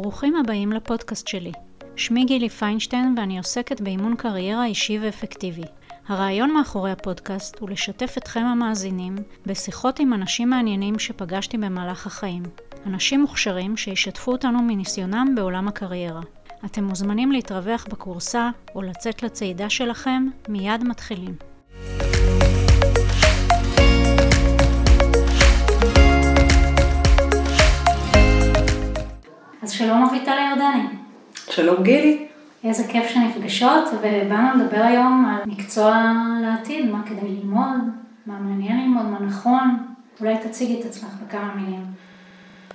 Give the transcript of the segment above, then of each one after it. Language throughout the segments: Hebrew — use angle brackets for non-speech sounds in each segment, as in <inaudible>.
ברוכים הבאים לפודקאסט שלי. שמי גילי פיינשטיין ואני עוסקת באימון קריירה אישי ואפקטיבי. הרעיון מאחורי הפודקאסט הוא לשתף אתכם המאזינים בשיחות עם אנשים מעניינים שפגשתי במהלך החיים. אנשים מוכשרים שישתפו אותנו מניסיונם בעולם הקריירה. אתם מוזמנים להתרווח בקורסה או לצאת לצעידה שלכם, מיד מתחילים. שלום אביטל ירדני. שלום גילי. איזה כיף שנפגשות, ובאנו לדבר היום על מקצוע לעתיד, מה כדאי ללמוד, מה מעניין ללמוד, מה נכון. אולי תציגי את עצמך בכמה מילים.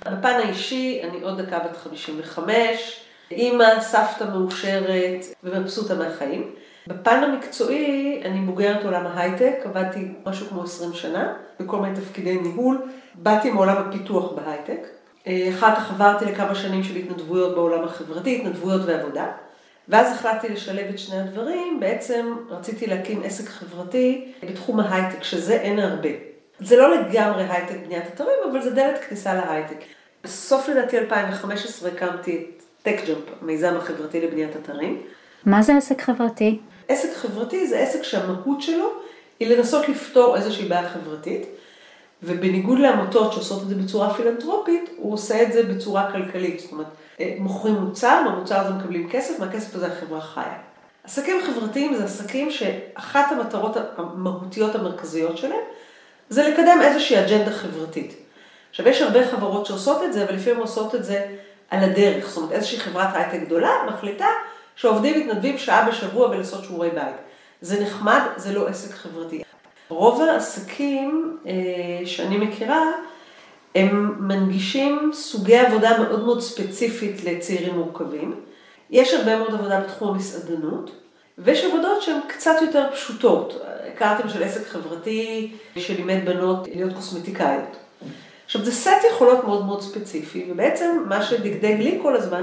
בפן האישי, אני עוד דקה בת 55, אימא, סבתא מאושרת ומבסוטה מהחיים. בפן המקצועי, אני בוגרת עולם ההייטק, עבדתי משהו כמו 20 שנה, בכל מיני תפקידי ניהול. באתי מעולם הפיתוח בהייטק. אחר כך עברתי לכמה שנים של התנדבויות בעולם החברתי, התנדבויות ועבודה. ואז החלטתי לשלב את שני הדברים, בעצם רציתי להקים עסק חברתי בתחום ההייטק, שזה אין הרבה. זה לא לגמרי הייטק בניית אתרים, אבל זה דלת כניסה להייטק. בסוף לדעתי 2015 הקמתי את TechJump, המיזם החברתי לבניית אתרים. מה זה עסק חברתי? עסק חברתי זה עסק שהמהות שלו היא לנסות לפתור איזושהי בעיה חברתית, ובניגוד לעמותות שעושות את זה בצורה פילנטרופית, הוא עושה את זה בצורה כלכלית. זאת אומרת, אה, מוכרים מוצר, מהמוצר הזה מקבלים כסף, מהכסף הזה החברה חיה. עסקים חברתיים זה עסקים שאחת המטרות המהותיות המרכזיות שלהם, זה לקדם איזושהי אג'נדה חברתית. עכשיו, יש הרבה חברות שעושות את זה, אבל לפעמים עושות את זה על הדרך. זאת אומרת, איזושהי חברת הייטק גדולה מחליטה שעובדים מתנדבים שעה בשבוע ולעשות שיעורי בית. זה נחמד, זה לא עסק חברתי. רוב העסקים אה, שאני מכירה, הם מנגישים סוגי עבודה מאוד מאוד ספציפית לצעירים מורכבים. יש הרבה מאוד עבודה בתחום המסעדנות, ויש עבודות שהן קצת יותר פשוטות. הכרתי למשל עסק חברתי שלימד בנות להיות קוסמטיקאיות. עכשיו זה סט יכולות מאוד מאוד ספציפי, ובעצם מה שדגדג לי כל הזמן,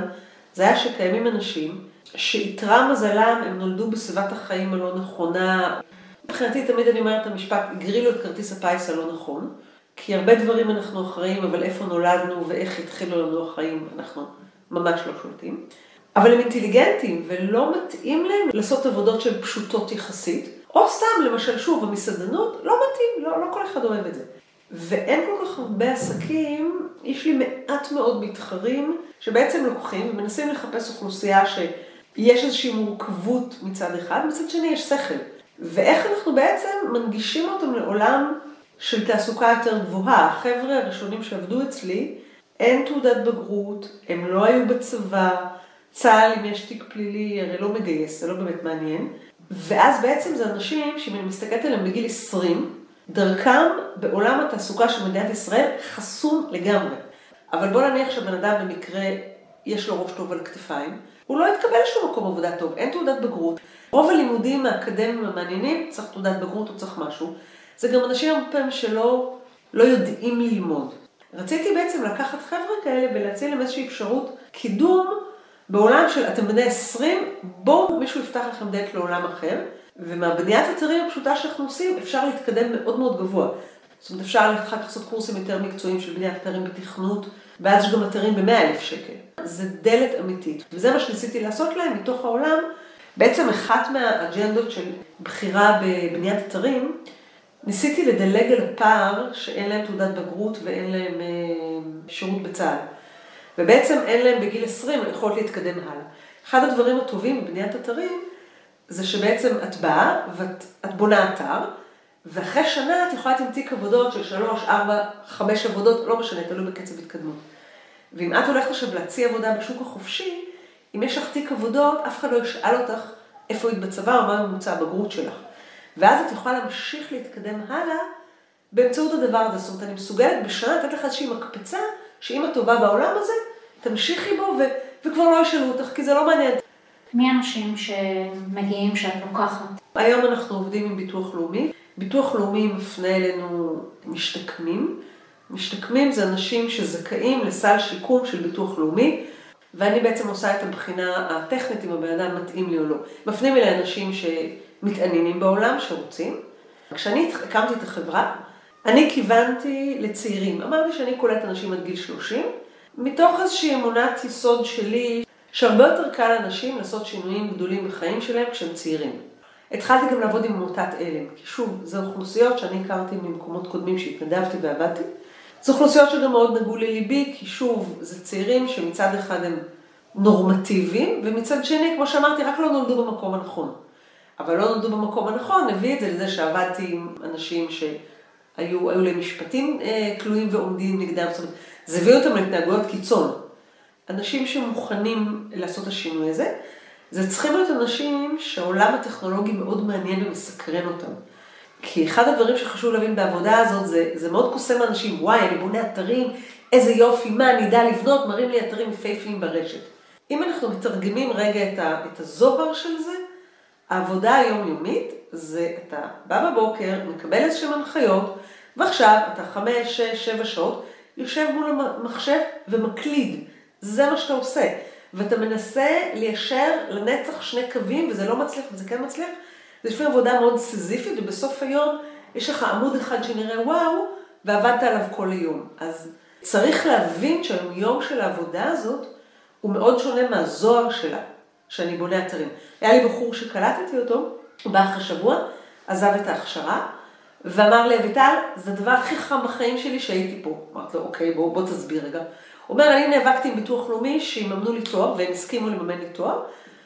זה היה שקיימים אנשים שאיתרע מזלם, הם נולדו בסביבת החיים הלא נכונה. מבחינתי תמיד אני אומרת את המשפט, הגרילו את כרטיס הפיס הלא נכון. כי הרבה דברים אנחנו אחראים, אבל איפה נולדנו ואיך התחילו לנו החיים, אנחנו ממש לא שולטים. אבל הם אינטליגנטים ולא מתאים להם לעשות עבודות שהן פשוטות יחסית, או סתם, למשל, שוב, המסעדנות, לא מתאים, לא, לא כל אחד אוהב את זה. ואין כל כך הרבה עסקים, יש לי מעט מאוד מתחרים שבעצם לוקחים ומנסים לחפש אוכלוסייה שיש איזושהי מורכבות מצד אחד, מצד שני יש שכל. ואיך אנחנו בעצם מנגישים אותם לעולם של תעסוקה יותר גבוהה. החבר'ה הראשונים שעבדו אצלי, אין תעודת בגרות, הם לא היו בצבא, צה"ל אם יש תיק פלילי הרי לא מגייס, זה לא באמת מעניין. ואז בעצם זה אנשים שאם אני מסתכלת עליהם בגיל 20, דרכם בעולם התעסוקה של מדינת ישראל חסום לגמרי. אבל בוא נניח שבן אדם במקרה יש לו ראש טוב על הכתפיים, הוא לא יתקבל לשום מקום עבודה טוב, אין תעודת בגרות. רוב הלימודים האקדמיים המעניינים צריך תעודת בגרות או צריך משהו. זה גם אנשים הרבה פעמים שלא לא יודעים ללמוד. רציתי בעצם לקחת חבר'ה כאלה ולהציע להם איזושהי אפשרות קידום בעולם של אתם בני 20, בואו מישהו יפתח לכם דלת לעולם אחר, ומהבניית אתרים הפשוטה שאנחנו עושים אפשר להתקדם מאוד מאוד גבוה. זאת אומרת אפשר אחר כך לעשות קורסים יותר מקצועיים של בניית אתרים בתכנות, ואז יש גם אתרים ב-100 אלף שקל. זה דלת אמיתית, וזה מה שניסיתי לעשות להם מתוך העולם. בעצם אחת מהאג'נדות של בחירה בבניית אתרים, ניסיתי לדלג על הפער שאין להם תעודת בגרות ואין להם אה, שירות בצה"ל. ובעצם אין להם בגיל 20 יכולת להתקדם הלאה. אחד הדברים הטובים בבניית אתרים, זה שבעצם את באה ואת בונה אתר, ואחרי שנה את יכולה תיק עבודות של שלוש, ארבע, חמש עבודות, לא משנה, תלוי בקצב התקדמות. ואם את הולכת עכשיו להציע עבודה בשוק החופשי, אם יש לך תיק עבודות, אף אחד לא ישאל אותך איפה היית בצבא או מה ממוצע הבגרות שלך. ואז את יכולה להמשיך להתקדם הלאה באמצעות הדבר הזה. זאת אומרת, אני מסוגלת בשנה לתת לך איזושהי מקפצה, שאם את טובה בעולם הזה, תמשיכי בו ו- וכבר לא ישאלו אותך, כי זה לא מעניין. מי האנשים שמגיעים שאת לוקחת? היום אנחנו עובדים עם ביטוח לאומי. ביטוח לאומי מפנה אלינו משתקמים. משתקמים זה אנשים שזכאים לסל שיקום של ביטוח לאומי, ואני בעצם עושה את הבחינה הטכנית אם הבן אדם מתאים לי או לא. מפנים אליי אנשים ש... מתעניינים בעולם, שרוצים. כשאני הקמתי את החברה, אני כיוונתי לצעירים. אמרתי שאני קולט אנשים עד גיל 30, מתוך איזושהי אמונת יסוד שלי, שהרבה יותר קל לאנשים לעשות שינויים גדולים בחיים שלהם כשהם צעירים. התחלתי גם לעבוד עם עמותת עלם, כי שוב, זה אוכלוסיות שאני הכרתי ממקומות קודמים שהתנדבתי ועבדתי. זה אוכלוסיות שגם מאוד נגעו לליבי, כי שוב, זה צעירים שמצד אחד הם נורמטיביים, ומצד שני, כמו שאמרתי, רק לא נולדו במקום הנכון. אבל לא נולדו במקום הנכון, הביא את זה לזה שעבדתי עם אנשים שהיו להם משפטים אה, תלויים ועומדים נגדם, זאת אומרת, זה הביא אותם להתנהגויות קיצון. אנשים שמוכנים לעשות את השינוי הזה, זה צריכים להיות אנשים שהעולם הטכנולוגי מאוד מעניין ומסקרן אותם. כי אחד הדברים שחשוב להבין בעבודה הזאת, זה, זה מאוד קוסם אנשים, וואי, אני בונה אתרים, איזה יופי, מה אני אדע לבנות, מראים לי אתרים יפהפיים ברשת. אם אנחנו מתרגמים רגע את, ה, את הזוהר של זה, העבודה היומיומית זה אתה בא בבוקר, מקבל איזשהם הנחיות, ועכשיו אתה חמש, שש, שבע שעות, יושב מול המחשב ומקליד. זה מה שאתה עושה. ואתה מנסה ליישר לנצח שני קווים, וזה לא מצליח וזה כן מצליח. זה לפעמים עבודה מאוד סיזיפית, ובסוף היום יש לך עמוד אחד שנראה וואו, ועבדת עליו כל היום. אז צריך להבין שהיום של העבודה הזאת הוא מאוד שונה מהזוהר שלה, שאני בונה אתרים. היה לי בחור שקלטתי אותו, הוא בא אחרי שבוע, עזב את ההכשרה, ואמר לי, אביטל, זה הדבר הכי חם בחיים שלי שהייתי פה. אמרתי לו, אוקיי, בוא, בוא תסביר רגע. הוא אומר, אני נאבקתי עם ביטוח לאומי שיממנו לי תואר, והם הסכימו לממן לי תואר,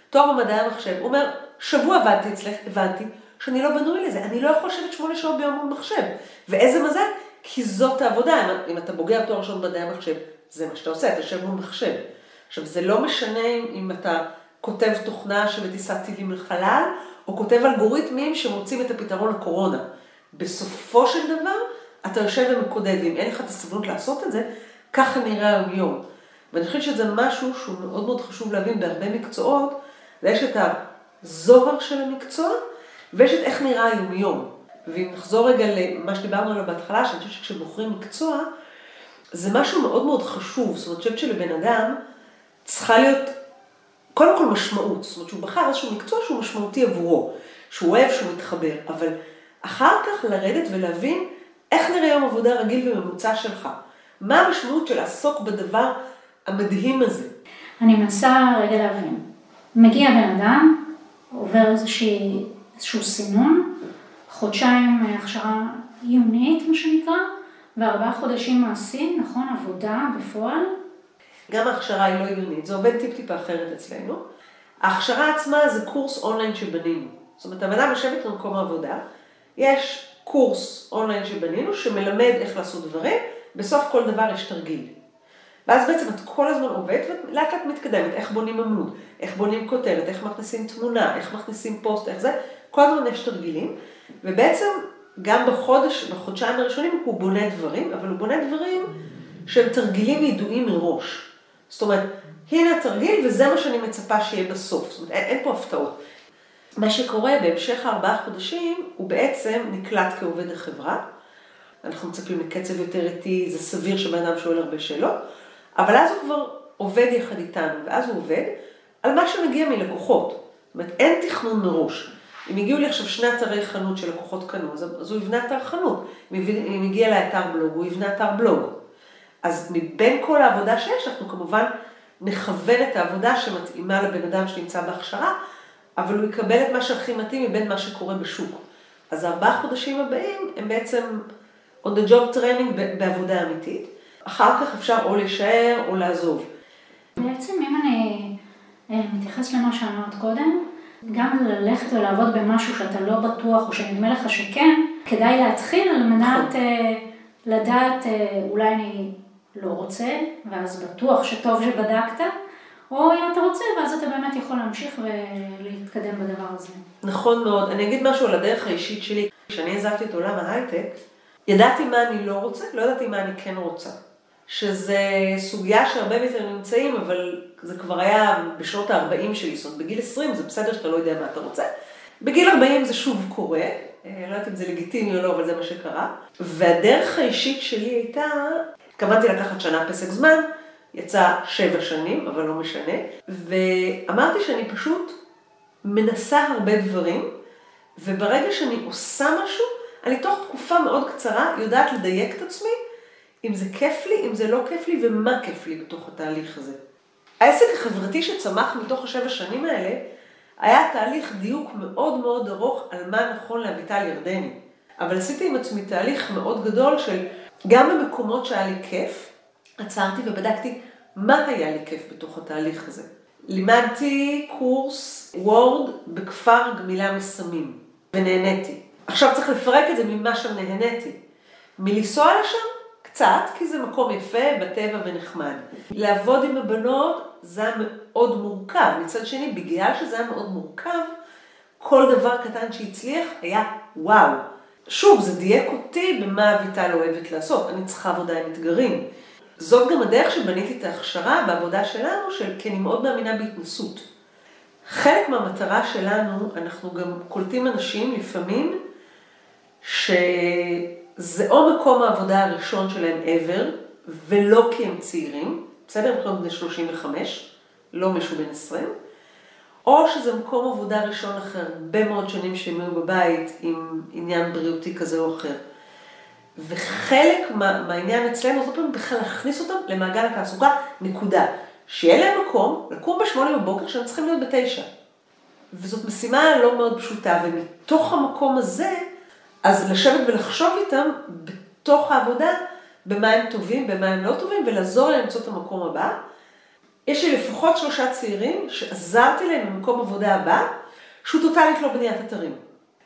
תואר במדעי המחשב. הוא אומר, שבוע עבדתי אצלך, הבנתי שאני לא בנוי לזה, אני לא יכול לשבת שמונה שעות ביום במחשב. ואיזה מזל, כי זאת העבודה, אם אתה בוגר תואר ראשון במדעי המחשב, זה מה שאתה עושה, אתה יושב מול מחשב. עכשיו, זה לא משנה אם אתה כותב תוכנה שבטיסת טילים לחלל, או כותב אלגוריתמים שמוצאים את הפתרון לקורונה. בסופו של דבר, אתה יושב ומקודד, ואם אין לך את הסבלנות לעשות את זה, ככה נראה היום-יום. ואני חושבת שזה משהו שהוא מאוד מאוד חשוב להבין בהרבה מקצועות, ויש את הזוהר של המקצוע, ויש את איך נראה היום-יום. ואם נחזור רגע למה שדיברנו עליו בהתחלה, שאני חושבת שכשבוחרים מקצוע, זה משהו מאוד מאוד חשוב. זאת אומרת, אני חושבת שלבן אדם צריכה להיות קודם כל משמעות. זאת אומרת, שהוא בחר איזשהו מקצוע שהוא משמעותי עבורו, שהוא אוהב, שהוא מתחבר. אבל אחר כך לרדת ולהבין איך נראה יום עבודה רגיל וממוצע שלך. מה המשמעות של לעסוק בדבר המדהים הזה? אני מנסה רגע להבין. מגיע בן אדם, עובר איזושהי, איזשהו סינון, חודשיים הכשרה עיונית, מה שנקרא, וארבעה חודשים מעשי, נכון? עבודה בפועל. גם ההכשרה היא לא עיונית, זה עובד טיפ-טיפה אחרת אצלנו. ההכשרה עצמה זה קורס אונליין שבנינו. זאת אומרת, הבן אדם יושבת במקום העבודה, יש קורס אונליין שבנינו שמלמד איך לעשות דברים, בסוף כל דבר יש תרגיל. ואז בעצם את כל הזמן עובדת ולאט לאט מתקדמת, איך בונים עמוד, איך בונים כותרת, איך מכניסים תמונה, איך מכניסים פוסט, איך זה, כל הזמן יש תרגילים, ובעצם גם בחודש, בחודשיים הראשונים הוא בונה דברים, אבל הוא בונה דברים שהם תרגילים ידועים מראש. זאת אומרת, הנה התרגיל וזה מה שאני מצפה שיהיה בסוף, זאת אומרת, אין, אין פה הפתעות. מה שקורה בהמשך הארבעה חודשים, הוא בעצם נקלט כעובד החברה. אנחנו מצפים לקצב יותר איטי, זה סביר שבן אדם שואל הרבה שאלות, אבל אז הוא כבר עובד יחד איתנו, ואז הוא עובד על מה שמגיע מלקוחות. זאת אומרת, אין תכנון מראש. אם הגיעו לי עכשיו שני אתרי חנות שלקוחות קנו, אז, הוא יבנה אתר חנות. אם הגיע לאתר בלוג, הוא יבנה אתר בלוג. אז מבין כל העבודה שיש, אנחנו כמובן נכוון את העבודה שמתאימה לבן אדם שנמצא בהכשרה, אבל הוא יקבל את מה שהכי מתאים מבין מה שקורה בשוק. אז הארבעה חודשים הבאים הם בעצם on the job training בעבודה אמיתית. אחר כך אפשר או להישאר או לעזוב. בעצם אם אני אה, מתייחס למה שאמרת קודם, גם ללכת ולעבוד במשהו שאתה לא בטוח או שנדמה לך שכן, כדאי להתחיל על מנת נכון. אה, לדעת אה, אולי אני לא רוצה, ואז בטוח שטוב שבדקת, או אם אתה רוצה, ואז אתה באמת יכול להמשיך ולהתקדם בדבר הזה. נכון מאוד. אני אגיד משהו על הדרך האישית שלי. כשאני עזבתי את עולם ההייטק, ידעתי מה אני לא רוצה, לא ידעתי מה אני כן רוצה. שזה סוגיה שהרבה מאיתנו נמצאים, אבל זה כבר היה בשנות ה-40 שלי, זאת אומרת, בגיל 20 זה בסדר שאתה לא יודע מה אתה רוצה. בגיל 40 זה שוב קורה, אה, לא יודעת אם זה לגיטימי או לא, אבל זה מה שקרה. והדרך האישית שלי הייתה, התכוונתי לקחת שנה פסק זמן, יצא שבע שנים, אבל לא משנה, ואמרתי שאני פשוט מנסה הרבה דברים, וברגע שאני עושה משהו, אני תוך תקופה מאוד קצרה יודעת לדייק את עצמי אם זה כיף לי, אם זה לא כיף לי, ומה כיף לי בתוך התהליך הזה. העסק החברתי שצמח מתוך השבע שנים האלה, היה תהליך דיוק מאוד מאוד ארוך על מה נכון לאביטל ירדני. אבל עשיתי עם עצמי תהליך מאוד גדול של גם במקומות שהיה לי כיף, עצרתי ובדקתי מה היה לי כיף בתוך התהליך הזה. לימדתי קורס וורד בכפר גמילה מסמים, ונהניתי. עכשיו צריך לפרק את זה ממה שם נהניתי. מלנסוע לשם, קצת, כי זה מקום יפה, בטבע ונחמד. לעבוד עם הבנות זה היה מאוד מורכב. מצד שני, בגלל שזה היה מאוד מורכב, כל דבר קטן שהצליח היה וואו. שוב, זה דייק אותי במה אביטל אוהבת לעשות. אני צריכה עבודה עם אתגרים. זאת גם הדרך שבניתי את ההכשרה בעבודה שלנו, של, כי אני מאוד מאמינה בהתנסות. חלק מהמטרה שלנו, אנחנו גם קולטים אנשים לפעמים, שזה או מקום העבודה הראשון שלהם ever, ולא כי הם צעירים, בסדר? הם יכולים בני 35, לא מישהו בן 20, או שזה מקום עבודה ראשון אחר, הרבה מאוד שנים שהם היו בבית עם עניין בריאותי כזה או אחר. וחלק מה, מהעניין אצלנו, זאת אומרת, בכלל להכניס אותם למעגל התעסוקה, נקודה. שיהיה להם מקום, לקום בשמונה בבוקר, שהם צריכים להיות בתשע. וזאת משימה לא מאוד פשוטה, ומתוך המקום הזה, אז לשבת ולחשוב איתם בתוך העבודה, במה הם טובים, במה הם לא טובים, ולעזור להם למצוא את המקום הבא. יש לי לפחות שלושה צעירים שעזרתי להם במקום עבודה הבא, שהוא טוטאלית לא בניית אתרים.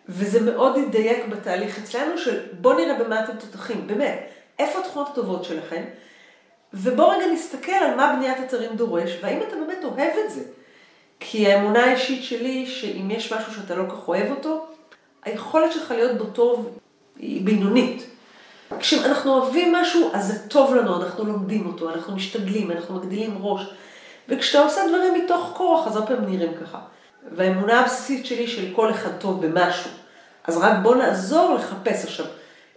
וזה מאוד ידייק בתהליך אצלנו של בוא נראה במה אתם תותחים, באמת, איפה התכונות הטובות שלכם, ובוא רגע נסתכל על מה בניית אתרים דורש, והאם אתה באמת אוהב את זה. כי האמונה האישית שלי, שאם יש משהו שאתה לא כך אוהב אותו, היכולת שלך להיות בו טוב היא בינונית. כשאנחנו אוהבים משהו, אז זה טוב לנו, אנחנו לומדים אותו, אנחנו משתדלים, אנחנו מגדילים ראש. וכשאתה עושה דברים מתוך כוח, אז הרבה פעמים נראים ככה. והאמונה הבסיסית שלי של כל אחד טוב במשהו. אז רק בוא נעזור לחפש עכשיו.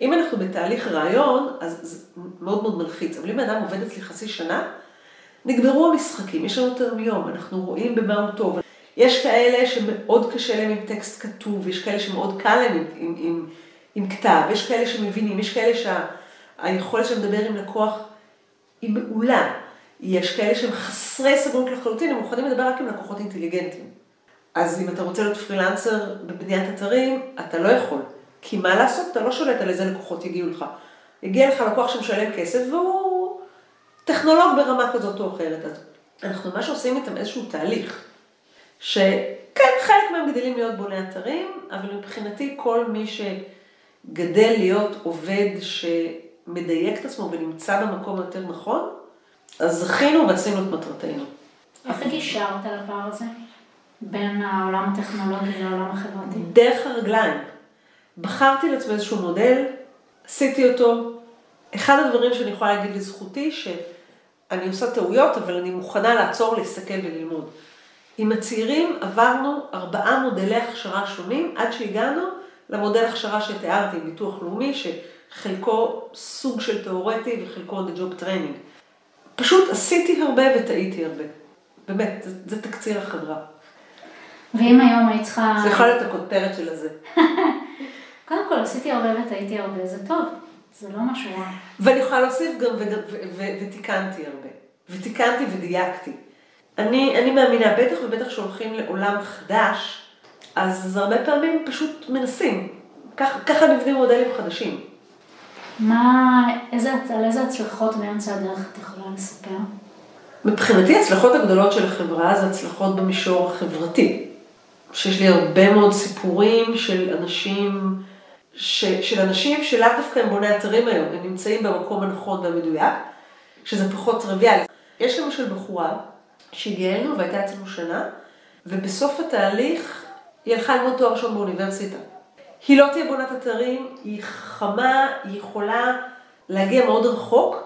אם אנחנו בתהליך רעיון, אז זה מאוד מאוד מלחיץ. אבל אם אדם עובד אצלי חצי שנה, נגמרו המשחקים, יש לנו את היום, אנחנו רואים במה הוא טוב. יש כאלה שמאוד קשה להם עם טקסט כתוב, יש כאלה שמאוד קל להם עם, עם, עם, עם כתב, יש כאלה שמבינים, יש כאלה שהיכולת שה, שלהם לדבר עם לקוח היא מעולה. יש כאלה שהם חסרי סבלנות לחלוטין, הם מוכנים לדבר רק עם לקוחות אינטליגנטים. אז אם אתה רוצה להיות פרילנסר בבניית אתרים, אתה לא יכול. כי מה לעשות, אתה לא שולט על איזה לקוחות יגיעו לך. יגיע לך לקוח שמשלם כסף והוא טכנולוג ברמה כזאת או אחרת. אז אנחנו ממש עושים איתם איזשהו תהליך. שכן, חלק מהם גדלים להיות בוני אתרים, אבל מבחינתי כל מי שגדל להיות עובד שמדייק את עצמו ונמצא במקום יותר נכון, אז זכינו ועשינו את מטרתנו. איך גישרת על הפער הזה? בין העולם הטכנולוגי לעולם החברתי? דרך הרגליים. בחרתי לעצמי איזשהו מודל, עשיתי אותו. אחד הדברים שאני יכולה להגיד לזכותי, שאני עושה טעויות, אבל אני מוכנה לעצור, להסתכל וללמוד. עם הצעירים עברנו ארבעה מודלי הכשרה שונים, עד שהגענו למודל הכשרה שתיארתי, ביטוח לאומי, שחלקו סוג של תיאורטי וחלקו on the job training. פשוט עשיתי הרבה וטעיתי הרבה. באמת, זה, זה תקציר החברה. ואם היום היית צריכה... זה יכול להיות הכותרת של הזה. <laughs> קודם כל, עשיתי הרבה וטעיתי הרבה, זה טוב, זה לא משהו רע. ואני יכולה להוסיף גם, ותיקנתי הרבה. ותיקנתי ודייקתי. אני, אני מאמינה, בטח ובטח שהולכים לעולם חדש, אז הרבה פעמים פשוט מנסים. ככה, ככה נבנים מודלים חדשים. מה, איזה, על איזה הצלחות באמצע הדרך את יכולה לספר? מבחינתי ההצלחות הגדולות של החברה זה הצלחות במישור החברתי. שיש לי הרבה מאוד סיפורים של אנשים, ש, של אנשים שלאו דווקא הם בוני אתרים היום, הם נמצאים במקום הנכון והמדויק, שזה פחות טריוויאלי. יש למשל בחורה שהגיעה אלינו והייתה אצלנו שנה, ובסוף התהליך היא הלכה ללמוד תואר ראשון באוניברסיטה. היא לא תהיה בונת אתרים, היא חכמה, היא יכולה להגיע מאוד רחוק.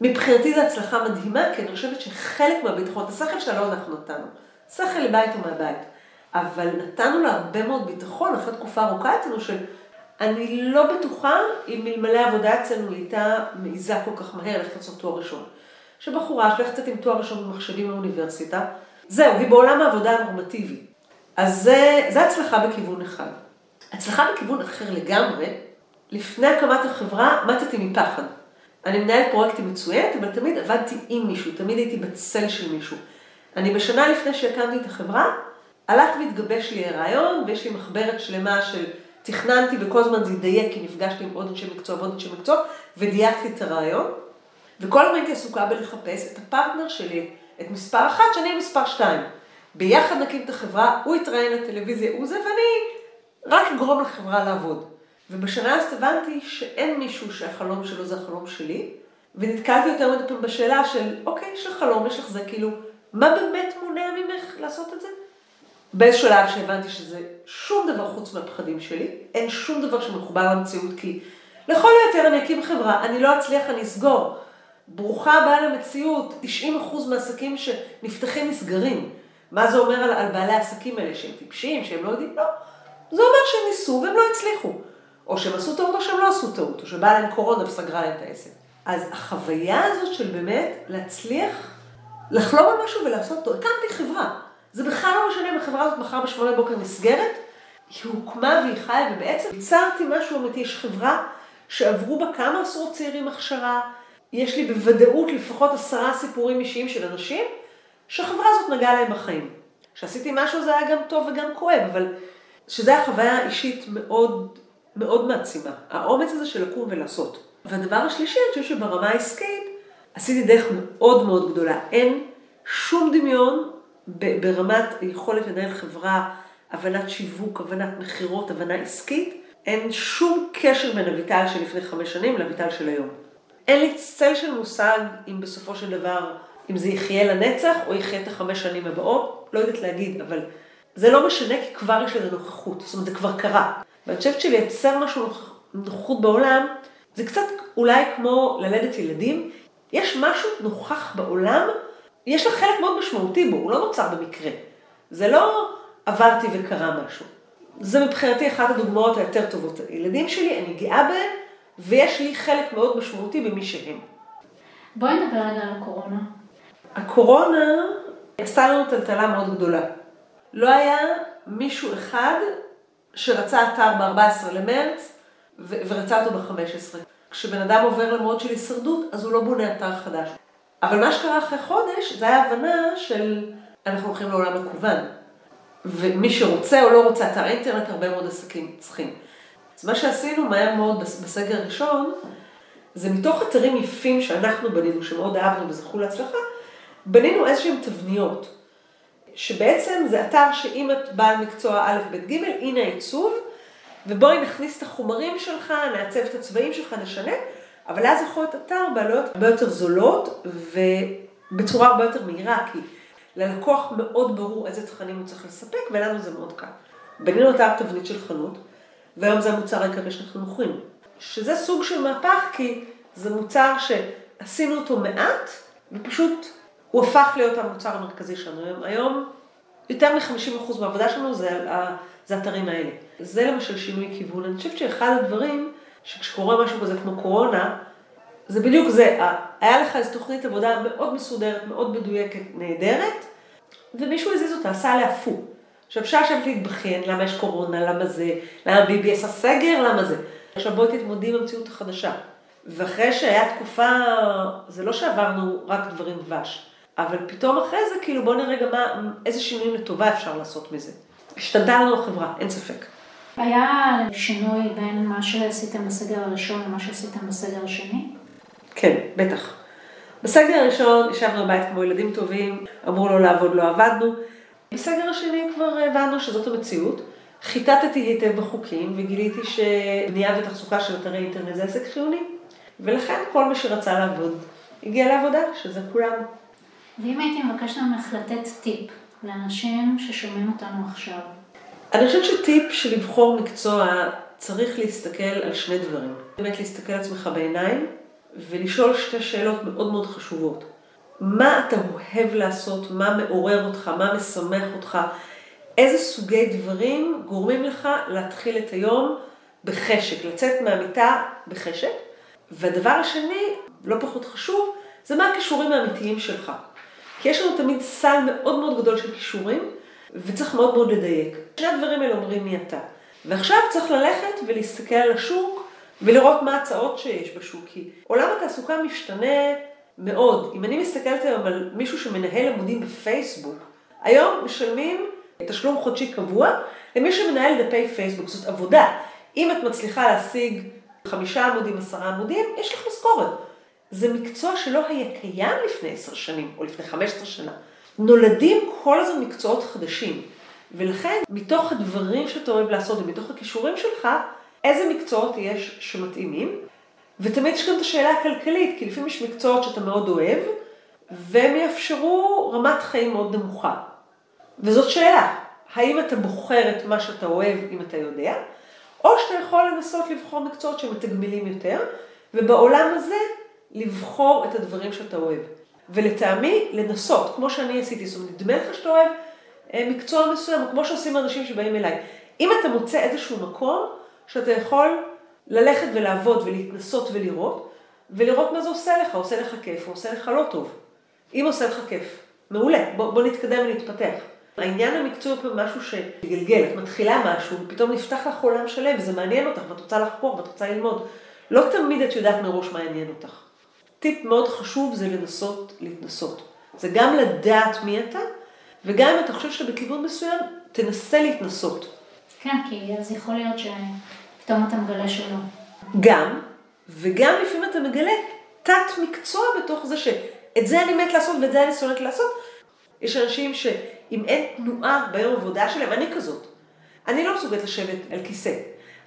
מבחינתי זו הצלחה מדהימה, כי אני חושבת שחלק מהביטחון, את השכל שלה לא אנחנו נתנו. שכל לבית ומהבית. אבל נתנו לה הרבה מאוד ביטחון אחרי תקופה ארוכה אצלנו של אני לא בטוחה אם אלמלא עבודה אצלנו היא הייתה מעיזה כל כך מהר ללכת לעשות תואר ראשון. שבחורה שהולכת לצאת עם תואר ראשון במחשבים באוניברסיטה, זהו, היא בעולם העבודה הנורמטיבי. אז זה, זה הצלחה בכיוון אחד. הצלחה בכיוון אחר לגמרי, לפני הקמת החברה מתתי מפחד. אני מנהלת פרויקטים מצוינת, אבל תמיד עבדתי עם מישהו, תמיד הייתי בצל של מישהו. אני בשנה לפני שהקמתי את החברה, הלך והתגבש לי רעיון, ויש לי מחברת שלמה של תכננתי וכל הזמן זה ידייק, כי נפגשתי עם עוד אנשי מקצוע ועוד אנשי מקצוע, ודייקתי את הרעיון. וכל הזמן הייתי עסוקה בלחפש את הפרטנר שלי, את מספר אחת, שאני מספר שתיים. ביחד נקים את החברה, הוא יתראיין לטלוויזיה, הוא זה, ואני רק אגרום לחברה לעבוד. ובשנה הזאת הבנתי שאין מישהו שהחלום שלו זה החלום שלי, ונתקלתי יותר מדי פעם בשאלה של, אוקיי, יש לך חלום, יש לך זה, כאילו, מה באמת מונע ממך לעשות את זה? באיזשהו שלב שהבנתי שזה שום דבר חוץ מהפחדים שלי, אין שום דבר שמחובר למציאות, כי לכל היותר אני אקים חברה, אני לא אצליח, אני אסגור. ברוכה הבאה למציאות, 90% מהעסקים שנפתחים נסגרים. מה זה אומר על, על בעלי העסקים האלה, שהם טיפשים, שהם לא יודעים? לא. זה אומר שהם ניסו והם לא הצליחו. או שהם עשו טעות או שהם לא עשו טעות, או שבאה להם קורונה וסגרה להם את העסק. אז החוויה הזאת של באמת להצליח לחלום על משהו ולעשות טוב, הקמתי חברה. זה בכלל לא משנה אם החברה הזאת מחר בשמונה בוקר נסגרת, היא הוקמה והיא חיה, ובעצם ייצרתי משהו אמיתי, יש חברה שעברו בה כמה עשרות צעירים הכשרה, יש לי בוודאות לפחות עשרה סיפורים אישיים של אנשים, שהחברה הזאת נגעה להם בחיים. כשעשיתי משהו זה היה גם טוב וגם כואב, אבל שזו הייתה חוויה אישית מאוד, מאוד מעצימה. האומץ הזה של לקום ולעשות. והדבר השלישי, אני חושבת שברמה העסקית, עשיתי דרך מאוד מאוד גדולה. אין שום דמיון ברמת יכולת לנהל חברה, הבנת שיווק, הבנת מכירות, הבנה עסקית. אין שום קשר בין אביטל של לפני חמש שנים לאביטל של היום. אין לי צל של מושג אם בסופו של דבר, אם זה יחיה לנצח או יחיה את החמש שנים הבאות, לא יודעת להגיד, אבל זה לא משנה כי כבר יש לזה נוכחות, זאת אומרת זה כבר קרה. ואני חושבת שלייצר משהו נוכחות בעולם, זה קצת אולי כמו ללדת ילדים, יש משהו נוכח בעולם, יש לך חלק מאוד משמעותי בו, הוא לא נוצר במקרה. זה לא עברתי וקרה משהו. זה מבחינתי אחת הדוגמאות היותר טובות. הילדים שלי, אני גאה בהם, ויש לי חלק מאוד משמעותי במי שהם. בואי נדבר רגע על הקורונה. הקורונה עשתה לנו טלטלה מאוד גדולה. לא היה מישהו אחד שרצה אתר ב-14 למרץ ו- ורצה אותו ב-15. כשבן אדם עובר למוד של הישרדות, אז הוא לא בונה אתר חדש. אבל מה שקרה אחרי חודש, זה היה הבנה של אנחנו הולכים לעולם מקוון. ומי שרוצה או לא רוצה אתר אינטרנט, הרבה מאוד עסקים צריכים. אז מה שעשינו מהר מאוד בסגר הראשון, זה מתוך אתרים יפים שאנחנו בנינו, שמאוד אהבנו וזכו להצלחה, בנינו איזשהם תבניות. שבעצם זה אתר שאם את בעל מקצוע א', ב', ג', הנה העיצוב, ובואי נכניס את החומרים שלך, נעצב את הצבעים שלך, נשנה, אבל אז יכול להיות אתר בעלויות הרבה יותר זולות ובצורה הרבה יותר מהירה, כי ללקוח מאוד ברור איזה תכנים הוא צריך לספק, ולנו זה מאוד קל. בנינו אתר תבנית של חנות, והיום זה המוצר העיקרי שאנחנו מוכרים. שזה סוג של מהפך, כי זה מוצר שעשינו אותו מעט, ופשוט הוא הפך להיות המוצר המרכזי שלנו. היום, יותר מ-50% מהעבודה שלנו זה, זה האתרים האלה. זה למשל שינוי כיוון. אני חושבת שאחד הדברים, שכשקורה משהו כזה כמו קורונה, זה בדיוק זה, היה לך איזו תוכנית עבודה מאוד מסודרת, מאוד מדויקת, נהדרת, ומישהו הזיז אותה, עשה עליה פו. עכשיו אפשר לשבת להתבכיין, למה יש קורונה, למה זה, למה ביבי עשה סגר, למה זה. עכשיו בואי תתמודדי עם המציאות החדשה. ואחרי שהיה תקופה, זה לא שעברנו רק דברים דבש, אבל פתאום אחרי זה, כאילו בואו נראה גם מה, איזה שינויים לטובה אפשר לעשות מזה. השתנתה לנו החברה, אין ספק. היה שינוי בין מה שעשיתם בסגר הראשון למה שעשיתם בסגר השני? כן, בטח. בסגר הראשון ישבנו בבית כמו ילדים טובים, אמרו לו לעבוד, לא עבדנו. בסגר השני כבר הבנו שזאת המציאות. חיטטתי היטב בחוקים וגיליתי שבנייה ותחזוקה של אתרי אינטרנט זה עסק חיוני. ולכן כל מי שרצה לעבוד הגיע לעבודה, שזה כולם. ואם הייתי מבקשת ממך לתת טיפ לאנשים ששומעים אותנו עכשיו? אני חושבת שטיפ של לבחור מקצוע צריך להסתכל על שני דברים. באמת להסתכל על עצמך בעיניים ולשאול שתי שאלות מאוד מאוד חשובות. מה אתה אוהב לעשות, מה מעורר אותך, מה משמח אותך, איזה סוגי דברים גורמים לך להתחיל את היום בחשק, לצאת מהמיטה בחשק. והדבר השני, לא פחות חשוב, זה מה הכישורים האמיתיים שלך. כי יש לנו תמיד סל מאוד מאוד גדול של כישורים, וצריך מאוד מאוד לדייק. שני הדברים האלה אומרים מי אתה. ועכשיו צריך ללכת ולהסתכל על השוק ולראות מה ההצעות שיש בשוק, כי עולם התעסוקה משתנה מאוד. אם אני מסתכלת היום על מישהו שמנהל עמודים בפייסבוק, היום משלמים תשלום חודשי קבוע למי שמנהל דפי פייסבוק, זאת עבודה. אם את מצליחה להשיג חמישה עמודים, עשרה עמודים, יש לך משכורת. זה מקצוע שלא היה קיים לפני עשר שנים, או לפני חמש עשרה שנה. נולדים כל הזמן מקצועות חדשים. ולכן, מתוך הדברים שאתה אוהב לעשות ומתוך הכישורים שלך, איזה מקצועות יש שמתאימים. ותמיד יש גם את השאלה הכלכלית, כי לפעמים יש מקצועות שאתה מאוד אוהב, והם יאפשרו רמת חיים מאוד נמוכה. וזאת שאלה, האם אתה בוחר את מה שאתה אוהב אם אתה יודע, או שאתה יכול לנסות לבחור מקצועות שמתגמלים יותר, ובעולם הזה לבחור את הדברים שאתה אוהב. ולטעמי, לנסות, כמו שאני עשיתי, זאת אומרת, נדמה לך שאתה אוהב אה, מקצוע מסוים, כמו שעושים אנשים שבאים אליי. אם אתה מוצא איזשהו מקום שאתה יכול ללכת ולעבוד ולהתנסות ולראות, ולראות מה זה עושה לך, עושה לך כיף או עושה לך לא טוב. אם עושה לך כיף, מעולה, בוא, בוא נתקדם ונתפתח. העניין המקצועי הוא משהו שגלגל, את מתחילה משהו, ופתאום נפתח לך עולם שלם, וזה מעניין אותך, ואת רוצה לחקור, ואת רוצה ללמוד. לא תמיד את יודעת מראש מה יעניין אותך. טיפ מאוד חשוב זה לנסות להתנסות. זה גם לדעת מי אתה, וגם אם אתה חושב שאתה בכיוון מסוים, תנסה להתנסות. כן, כי אז יכול להיות שפתאום אתה מגלה שלא. גם, וגם לפעמים אתה מגלה תת מקצוע בתוך זה שאת זה אני מת לעשות ואת זה אני שונאת לעשות. יש אנשים שאם אין תנועה ביום עבודה שלהם, אני כזאת. אני לא מסוגלת לשבת על כיסא.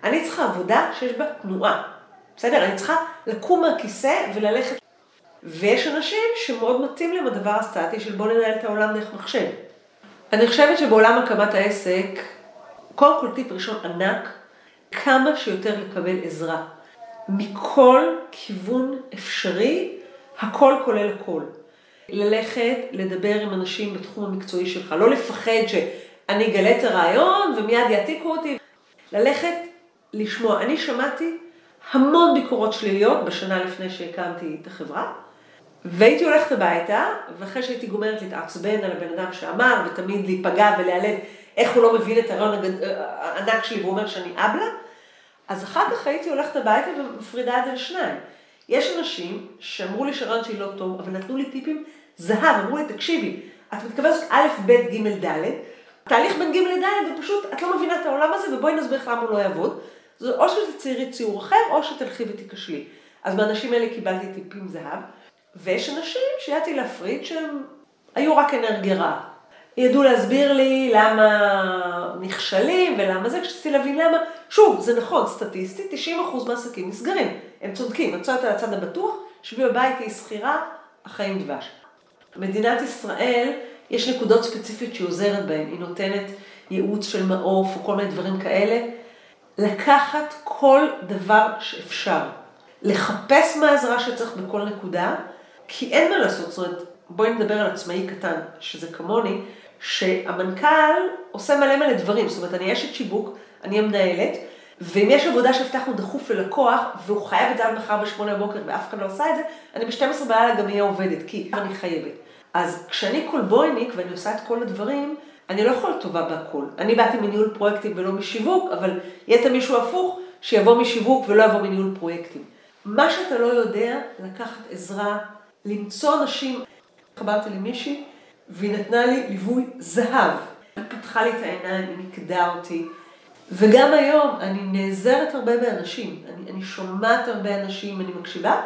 אני צריכה עבודה שיש בה תנועה. בסדר? אני צריכה לקום מהכיסא וללכת. ויש אנשים שמאוד מתאים להם הדבר הסטטי של בוא ננהל את העולם דרך מחשב. אני חושבת שבעולם הקמת העסק, קודם כל טיפ ראשון ענק, כמה שיותר לקבל עזרה. מכל כיוון אפשרי, הכל כולל הכל. ללכת, לדבר עם אנשים בתחום המקצועי שלך, לא לפחד שאני אגלה את הרעיון ומיד יעתיקו אותי. ללכת, לשמוע. אני שמעתי המון ביקורות שליליות בשנה לפני שהקמתי את החברה, והייתי הולכת הביתה, ואחרי שהייתי גומרת להתעצבן על הבן אדם שאמר, ותמיד להיפגע ולהיעלב איך הוא לא מבין את הרעיון הענק שלי ואומר שאני אבלה, אז אחר כך הייתי הולכת הביתה ומפרידה את זה לשניים. יש אנשים שאמרו לי שהרעיון שלי לא טוב, אבל נתנו לי טיפים זהב, אמרו לי, תקשיבי, את מתכוונת א', ב', ג', ד', תהליך בין ג' לד', ופשוט את לא מבינה את העולם הזה, ובואי נסביר לך למה הוא לא יעבוד. זה או שתציירי ציור אחר, או שתלכי ותיכשלי. אז מהאנשים האלה קיבלתי טיפים זהב. ויש אנשים שידעתי להפריד שהם היו רק אנרגיה רעה. ידעו להסביר לי למה נכשלים ולמה זה, כשרציתי להבין למה, שוב, זה נכון, סטטיסטית, 90% מהעסקים נסגרים, הם צודקים, מצאו אותה לצד הבטוח, שבי בבית, היא שכירה, החיים דבש. מדינת ישראל, יש נקודות ספציפית שהיא עוזרת בהן, היא נותנת ייעוץ של מעוף או כל מיני דברים כאלה, לקחת כל דבר שאפשר, לחפש מה העזרה שצריך בכל נקודה, כי אין מה לעשות, זאת אומרת, בואי נדבר על עצמאי קטן, שזה כמוני, שהמנכ"ל עושה מלא מלא דברים, זאת אומרת, אני אשת שיווק, אני המנהלת, ואם יש עבודה שהבטחנו דחוף ללקוח, והוא חייב את זה עד מחר בשמונה בבוקר ואף אחד לא עושה את זה, אני ב-12 בלילה גם אהיה עובדת, כי אני חייבת. אז כשאני קולבויניק ואני עושה את כל הדברים, אני לא יכולה טובה בהכל. אני באתי מניהול פרויקטים ולא משיווק, אבל יהיה את המישהו הפוך, שיבוא משיווק ולא יבוא מניהול פרויקטים. מה שאתה לא יודע, לקחת עזרה, למצוא אנשים. חברתי למישהי, והיא נתנה לי ליווי זהב. היא פתחה לי את העיניים, היא נקדה אותי. וגם היום אני נעזרת הרבה באנשים. אני, אני שומעת הרבה אנשים, אני מקשיבה,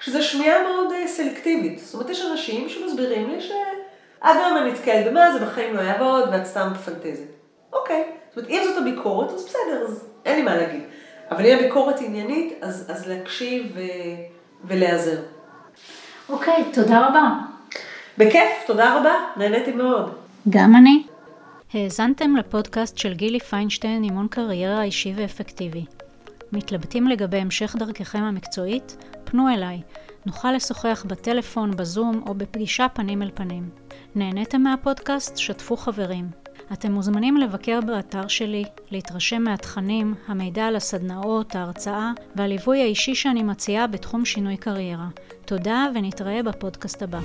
שזו שמיעה מאוד uh, סלקטיבית. זאת אומרת, יש אנשים שמסבירים לי שעד היום אני נתקלת במה זה בחיים לא יעבוד ואת סתם מפנטזת. אוקיי. זאת אומרת, אם זאת הביקורת, אז בסדר, אז אין לי מה להגיד. אבל אם הביקורת עניינית, אז, אז להקשיב ו... ולהיעזר. אוקיי, תודה רבה. בכיף, תודה רבה, נהניתי מאוד. גם אני. האזנתם לפודקאסט של גילי פיינשטיין, אימון קריירה אישי ואפקטיבי. מתלבטים לגבי המשך דרככם המקצועית? פנו אליי. נוכל לשוחח בטלפון, בזום או בפגישה פנים אל פנים. נהניתם מהפודקאסט? שתפו חברים. אתם מוזמנים לבקר באתר שלי, להתרשם מהתכנים, המידע על הסדנאות, ההרצאה והליווי האישי שאני מציעה בתחום שינוי קריירה. תודה ונתראה בפודקאסט הבא.